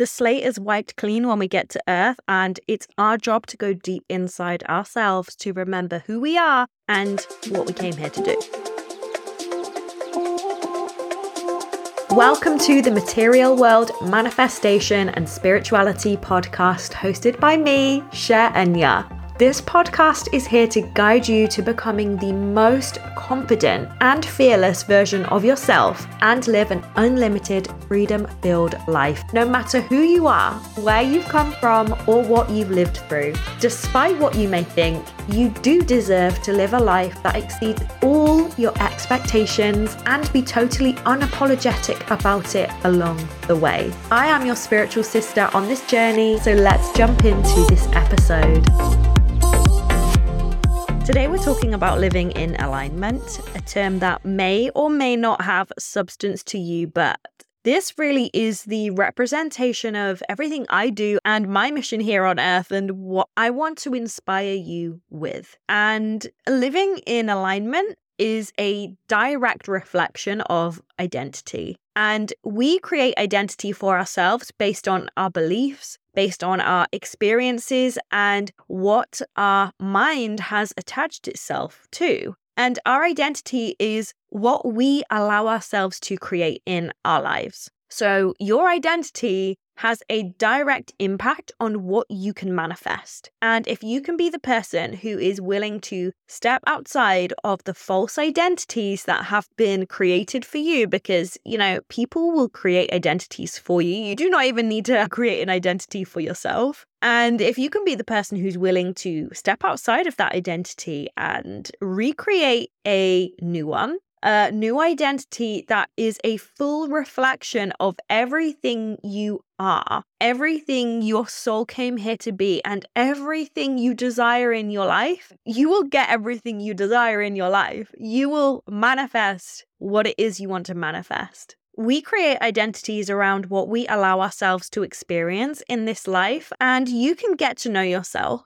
The slate is wiped clean when we get to Earth, and it's our job to go deep inside ourselves to remember who we are and what we came here to do. Welcome to the Material World Manifestation and Spirituality podcast, hosted by me, Cherenya. This podcast is here to guide you to becoming the most confident and fearless version of yourself and live an unlimited, freedom filled life, no matter who you are, where you've come from, or what you've lived through. Despite what you may think, you do deserve to live a life that exceeds all your expectations and be totally unapologetic about it along the way. I am your spiritual sister on this journey, so let's jump into this episode. Today, we're talking about living in alignment, a term that may or may not have substance to you, but this really is the representation of everything I do and my mission here on earth and what I want to inspire you with. And living in alignment is a direct reflection of identity. And we create identity for ourselves based on our beliefs, based on our experiences, and what our mind has attached itself to. And our identity is what we allow ourselves to create in our lives. So, your identity has a direct impact on what you can manifest. And if you can be the person who is willing to step outside of the false identities that have been created for you, because, you know, people will create identities for you. You do not even need to create an identity for yourself. And if you can be the person who's willing to step outside of that identity and recreate a new one, a new identity that is a full reflection of everything you are, everything your soul came here to be, and everything you desire in your life, you will get everything you desire in your life. You will manifest what it is you want to manifest. We create identities around what we allow ourselves to experience in this life, and you can get to know yourself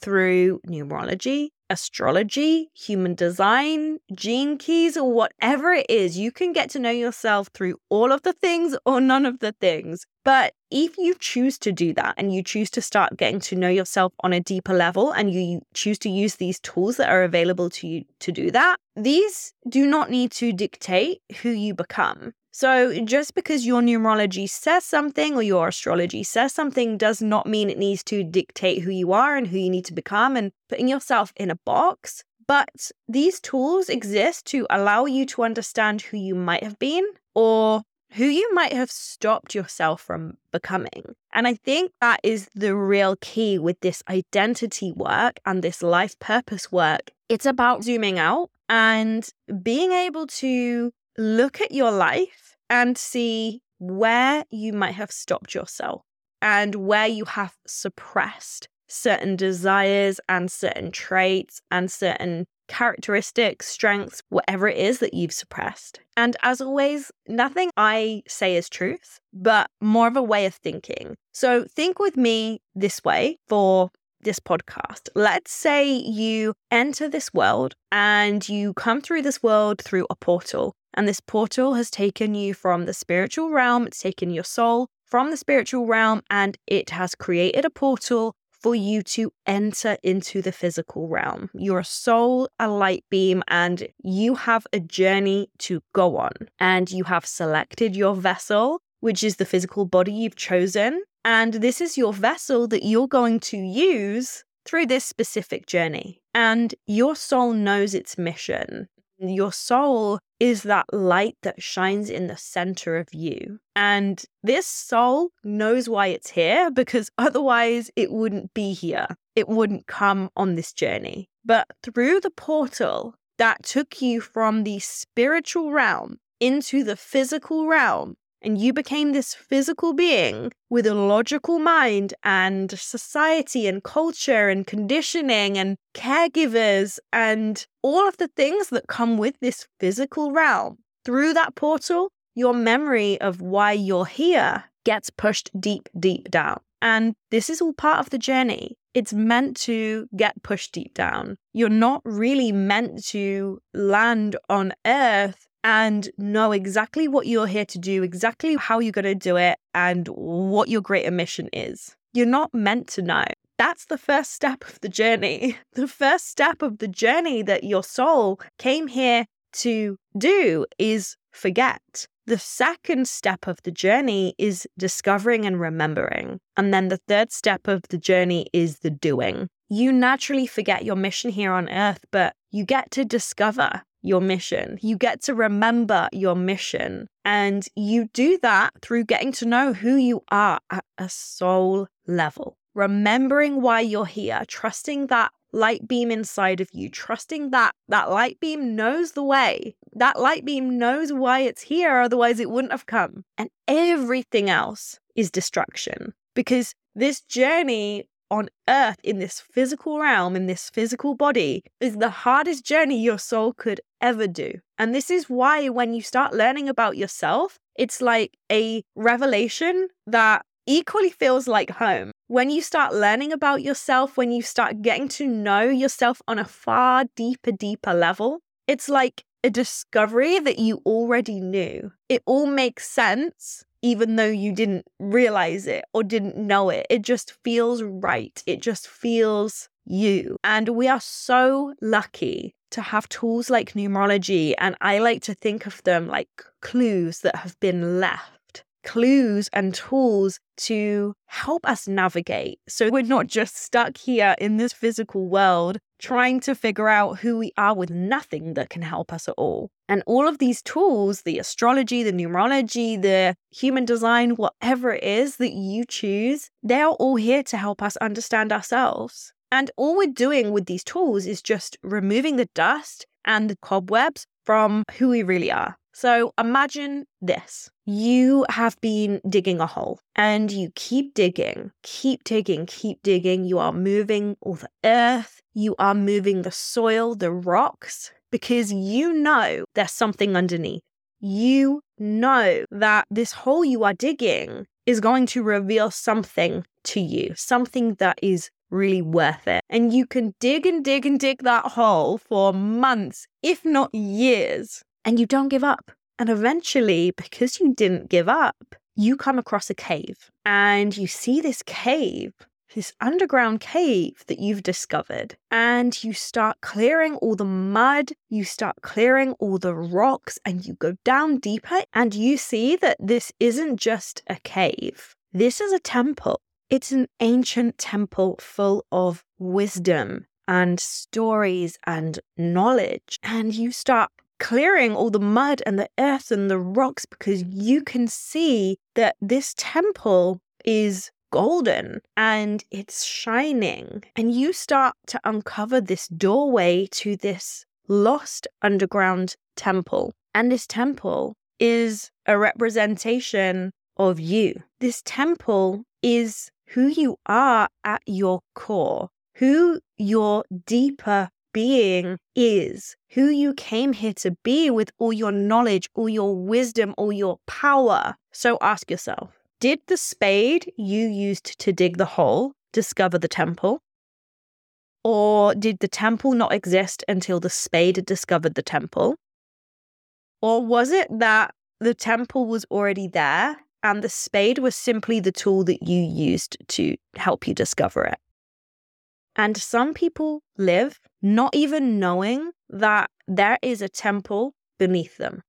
through numerology, astrology, human design, gene keys, or whatever it is. You can get to know yourself through all of the things or none of the things. But if you choose to do that and you choose to start getting to know yourself on a deeper level and you choose to use these tools that are available to you to do that, these do not need to dictate who you become. So, just because your numerology says something or your astrology says something does not mean it needs to dictate who you are and who you need to become and putting yourself in a box. But these tools exist to allow you to understand who you might have been or who you might have stopped yourself from becoming. And I think that is the real key with this identity work and this life purpose work. It's about zooming out and being able to look at your life and see where you might have stopped yourself and where you have suppressed certain desires and certain traits and certain characteristics, strengths, whatever it is that you've suppressed. And as always, nothing I say is truth, but more of a way of thinking. So think with me this way for this podcast. Let's say you enter this world and you come through this world through a portal. And this portal has taken you from the spiritual realm, it's taken your soul from the spiritual realm, and it has created a portal for you to enter into the physical realm. You're a soul, a light beam, and you have a journey to go on. And you have selected your vessel, which is the physical body you've chosen. And this is your vessel that you're going to use through this specific journey. And your soul knows its mission. Your soul is that light that shines in the center of you. And this soul knows why it's here because otherwise it wouldn't be here. It wouldn't come on this journey. But through the portal that took you from the spiritual realm into the physical realm, and you became this physical being with a logical mind and society and culture and conditioning and caregivers and all of the things that come with this physical realm. Through that portal, your memory of why you're here gets pushed deep, deep down. And this is all part of the journey. It's meant to get pushed deep down. You're not really meant to land on earth and know exactly what you're here to do, exactly how you're going to do it, and what your greater mission is. You're not meant to know. That's the first step of the journey. The first step of the journey that your soul came here to do is forget. The second step of the journey is discovering and remembering. And then the third step of the journey is the doing. You naturally forget your mission here on earth, but you get to discover your mission. You get to remember your mission. And you do that through getting to know who you are at a soul level. Remembering why you're here, trusting that light beam inside of you, trusting that that light beam knows the way. That light beam knows why it's here, otherwise, it wouldn't have come. And everything else is distraction because this journey on earth in this physical realm, in this physical body, is the hardest journey your soul could ever do. And this is why when you start learning about yourself, it's like a revelation that equally feels like home. When you start learning about yourself, when you start getting to know yourself on a far deeper, deeper level, it's like a discovery that you already knew. It all makes sense even though you didn't realize it or didn't know it. It just feels right. It just feels you. And we are so lucky to have tools like numerology. And I like to think of them like clues that have been left clues and tools to help us navigate. So we're not just stuck here in this physical world trying to figure out who we are with nothing that can help us at all. And all of these tools, the astrology, the numerology, the human design, whatever it is that you choose, they are all here to help us understand ourselves. And all we're doing with these tools is just removing the dust and the cobwebs from who we really are. So imagine this you have been digging a hole and you keep digging, keep digging, keep digging. You are moving all the earth, you are moving the soil, the rocks, because you know there's something underneath. You know that this hole you are digging is going to reveal something to you, something that is really worth it. And you can dig and dig and dig that hole for months, if not years, and you don't give up. And eventually, because you didn't give up, you come across a cave and you see this cave, this underground cave that you've discovered. And you start clearing all the mud, you start clearing all the rocks, and you go down deeper and you see that this isn't just a cave, this is a temple. It's an ancient temple full of wisdom and stories and knowledge. And you start clearing all the mud and the earth and the rocks because you can see that this temple is golden and it's shining. And you start to uncover this doorway to this lost underground temple. And this temple is a representation of you. This temple is who you are at your core, who your deeper being mm. is, who you came here to be with all your knowledge, all your wisdom, all your power. So ask yourself Did the spade you used to dig the hole discover the temple? Or did the temple not exist until the spade discovered the temple? Or was it that the temple was already there and the spade was simply the tool that you used to help you discover it? And some people live not even knowing that there is a temple beneath them.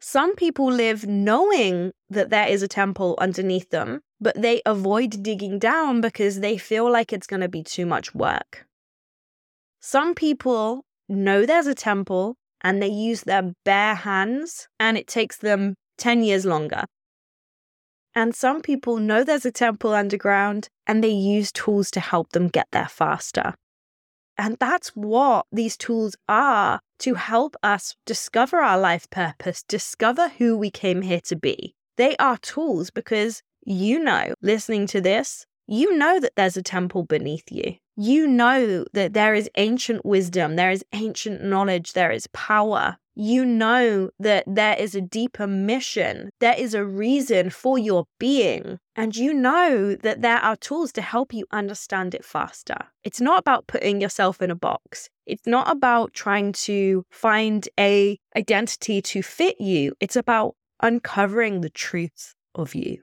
Some people live knowing that there is a temple underneath them, but they avoid digging down because they feel like it's going to be too much work. Some people know there's a temple and they use their bare hands, and it takes them 10 years longer. And some people know there's a temple underground and they use tools to help them get there faster. And that's what these tools are to help us discover our life purpose, discover who we came here to be. They are tools because you know, listening to this, you know that there's a temple beneath you. You know that there is ancient wisdom, there is ancient knowledge, there is power. You know that there is a deeper mission, there is a reason for your being, and you know that there are tools to help you understand it faster. It's not about putting yourself in a box. It's not about trying to find a identity to fit you. It's about uncovering the truth of you.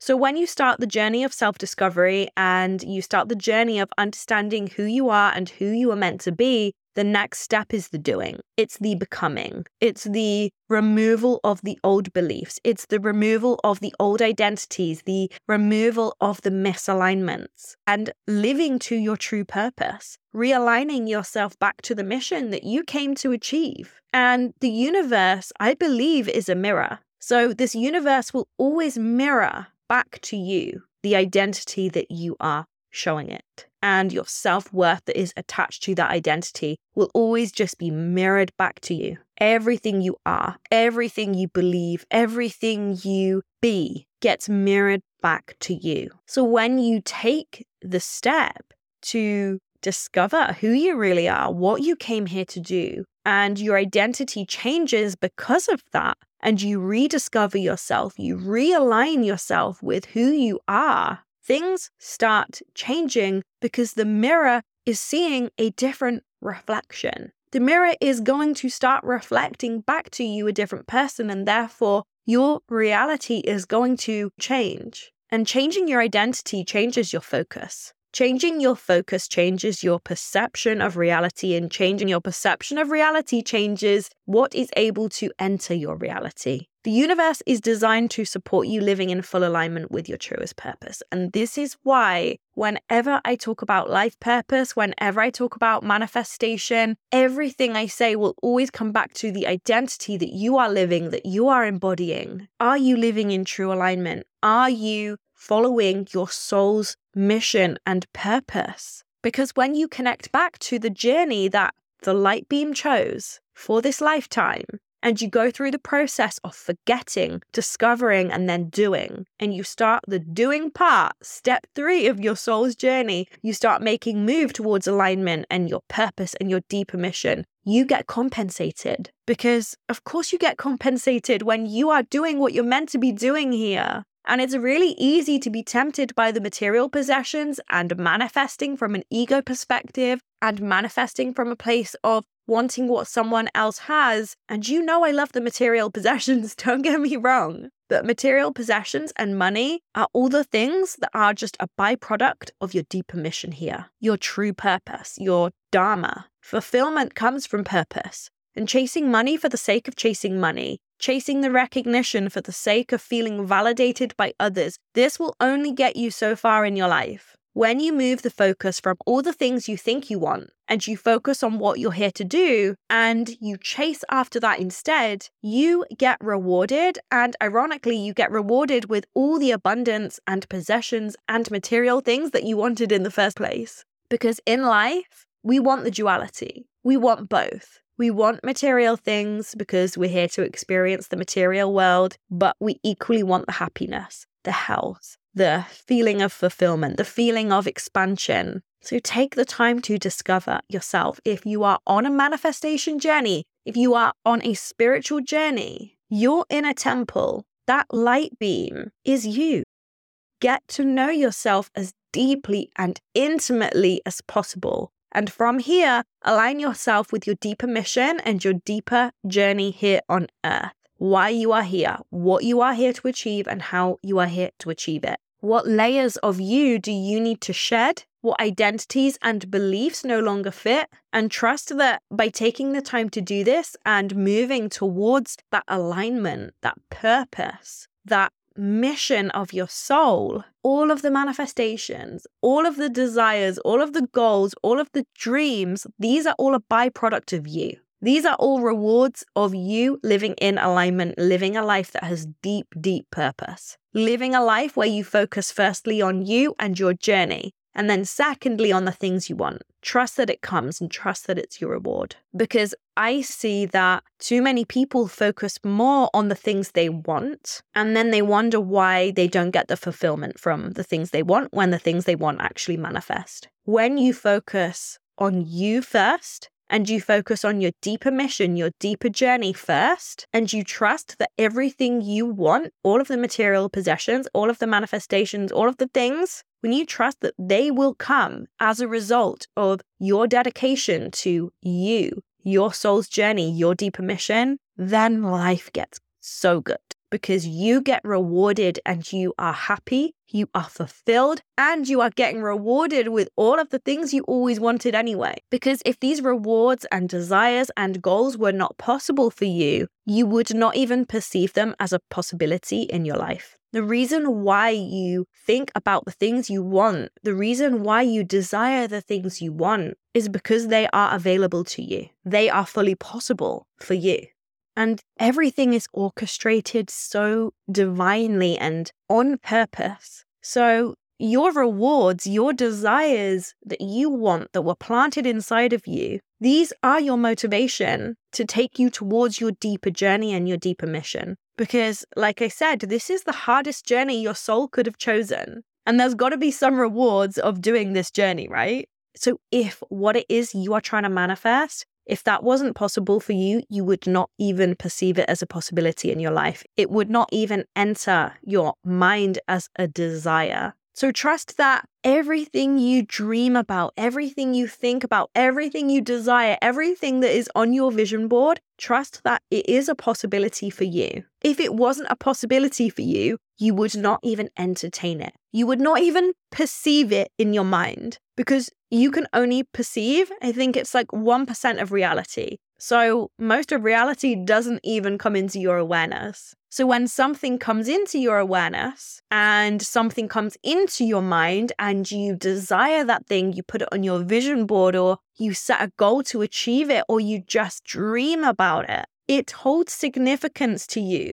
So, when you start the journey of self discovery and you start the journey of understanding who you are and who you are meant to be, the next step is the doing. It's the becoming. It's the removal of the old beliefs. It's the removal of the old identities, the removal of the misalignments, and living to your true purpose, realigning yourself back to the mission that you came to achieve. And the universe, I believe, is a mirror. So, this universe will always mirror back to you the identity that you are showing it. And your self worth that is attached to that identity will always just be mirrored back to you. Everything you are, everything you believe, everything you be gets mirrored back to you. So when you take the step to discover who you really are, what you came here to do, and your identity changes because of that, and you rediscover yourself, you realign yourself with who you are, things start changing because the mirror is seeing a different reflection. The mirror is going to start reflecting back to you a different person, and therefore your reality is going to change. And changing your identity changes your focus. Changing your focus changes your perception of reality, and changing your perception of reality changes what is able to enter your reality. The universe is designed to support you living in full alignment with your truest purpose. And this is why, whenever I talk about life purpose, whenever I talk about manifestation, everything I say will always come back to the identity that you are living, that you are embodying. Are you living in true alignment? Are you following your soul's mission and purpose. Because when you connect back to the journey that the light beam chose for this lifetime, and you go through the process of forgetting, discovering, and then doing, and you start the doing part, step three of your soul's journey, you start making move towards alignment and your purpose and your deeper mission. You get compensated because, of course, you get compensated when you are doing what you're meant to be doing here. And it's really easy to be tempted by the material possessions and manifesting from an ego perspective and manifesting from a place of wanting what someone else has. And you know, I love the material possessions, don't get me wrong. But material possessions and money are all the things that are just a byproduct of your deeper mission here, your true purpose, your dharma. Fulfillment comes from purpose. And chasing money for the sake of chasing money chasing the recognition for the sake of feeling validated by others, this will only get you so far in your life. When you move the focus from all the things you think you want and you focus on what you're here to do and you chase after that instead, you get rewarded. And ironically, you get rewarded with all the abundance and possessions and material things that you wanted in the first place. Because in life, we want the duality, we want both. We want material things because we're here to experience the material world, but we equally want the happiness, the health, the feeling of fulfillment, the feeling of expansion. So take the time to discover yourself. If you are on a manifestation journey, if you are on a spiritual journey, your inner temple, that light beam is you. Get to know yourself as deeply and intimately as possible and from here, align yourself with your deeper mission and your deeper journey here on earth. Why you are here, what you are here to achieve, and how you are here to achieve it. What layers of you do you need to shed? What identities and beliefs no longer fit? And trust that by taking the time to do this and moving towards that alignment, that purpose, that mission of your soul, all of the manifestations, all of the desires, all of the goals, all of the dreams, these are all a byproduct of you. These are all rewards of you living in alignment, living a life that has deep, deep purpose. Living a life where you focus firstly on you and your journey, and then, secondly, on the things you want. Trust that it comes and trust that it's your reward. Because I see that too many people focus more on the things they want, and then they wonder why they don't get the fulfillment from the things they want when the things they want actually manifest. When you focus on you first, and you focus on your deeper mission, your deeper journey first, and you trust that everything you want, all of the material possessions, all of the manifestations, all of the things, when you trust that they will come as a result of your dedication to you, your soul's journey, your deeper mission, then life gets so good because you get rewarded and you are happy, you are fulfilled, and you are getting rewarded with all of the things you always wanted anyway. Because if these rewards and desires and goals were not possible for you, you would not even perceive them as a possibility in your life. The reason why you think about the things you want, the reason why you desire the things you want, is because they are available to you. They are fully possible for you. And everything is orchestrated so divinely and on purpose. So, your rewards, your desires that you want that were planted inside of you, these are your motivation to take you towards your deeper journey and your deeper mission. Because, like I said, this is the hardest journey your soul could have chosen. And there's got to be some rewards of doing this journey, right? So, if what it is you are trying to manifest if that wasn't possible for you, you would not even perceive it as a possibility in your life. It would not even enter your mind as a desire. So trust that everything you dream about, everything you think about, everything you desire, everything that is on your vision board, trust that it is a possibility for you. If it wasn't a possibility for you, you would not even entertain it. You would not even perceive it in your mind because you can only perceive, I think it's like 1% of reality. So most of reality doesn't even come into your awareness. So when something comes into your awareness and something comes into your mind and you desire that thing, you put it on your vision board or you set a goal to achieve it or you just dream about it, it holds significance to you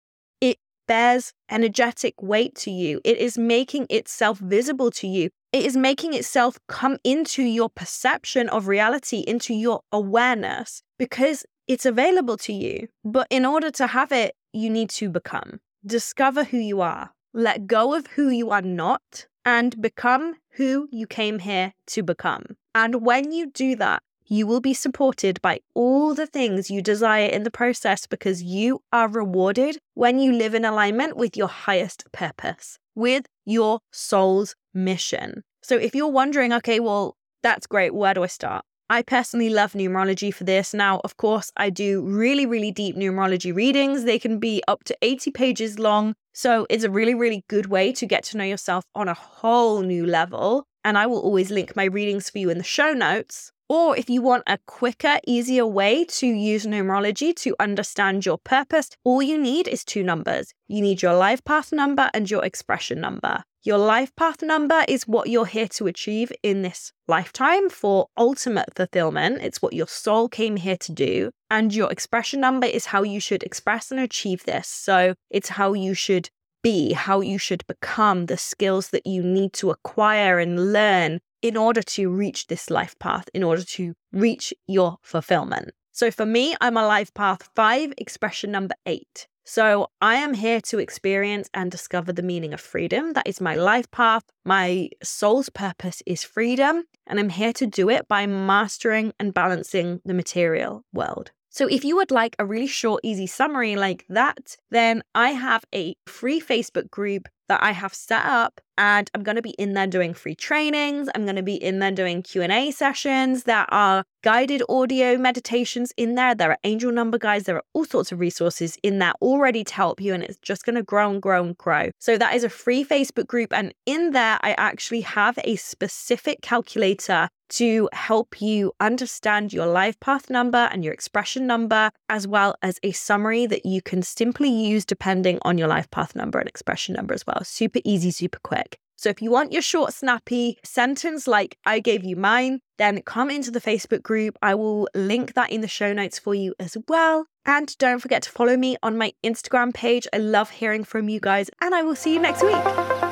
bears energetic weight to you. It is making itself visible to you. It is making itself come into your perception of reality, into your awareness, because it's available to you. But in order to have it, you need to become. Discover who you are. Let go of who you are not and become who you came here to become. And when you do that, you will be supported by all the things you desire in the process because you are rewarded when you live in alignment with your highest purpose, with your soul's mission. So if you're wondering, okay, well, that's great, where do I start? I personally love numerology for this. Now, of course, I do really, really deep numerology readings. They can be up to 80 pages long. So it's a really, really good way to get to know yourself on a whole new level. And I will always link my readings for you in the show notes. Or if you want a quicker, easier way to use numerology to understand your purpose, all you need is two numbers. You need your life path number and your expression number. Your life path number is what you're here to achieve in this lifetime for ultimate fulfillment. It's what your soul came here to do. And your expression number is how you should express and achieve this. So it's how you should be, how you should become, the skills that you need to acquire and learn in order to reach this life path, in order to reach your fulfillment. So for me, I'm a life path five, expression number eight. So I am here to experience and discover the meaning of freedom. That is my life path. My soul's purpose is freedom, and I'm here to do it by mastering and balancing the material world. So, if you would like a really short, easy summary like that, then I have a free Facebook group that I have set up and I'm going to be in there doing free trainings. I'm going to be in there doing Q&A sessions. There are guided audio meditations in there. There are angel number guides. There are all sorts of resources in there already to help you and it's just going to grow and grow and grow. So that is a free Facebook group and in there I actually have a specific calculator to help you understand your life path number and your expression number, as well as a summary that you can simply use depending on your life path number and expression number as well. Super easy, super quick. So if you want your short, snappy sentence like I gave you mine, then come into the Facebook group. I will link that in the show notes for you as well. And don't forget to follow me on my Instagram page. I love hearing from you guys, and I will see you next week.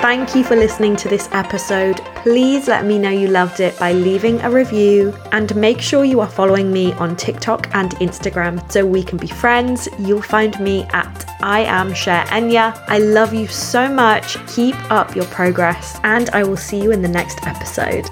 Thank you for listening to this episode. Please let me know you loved it by leaving a review and make sure you are following me on TikTok and Instagram so we can be friends. You'll find me at I am Cherenya. I love you so much. Keep up your progress and I will see you in the next episode.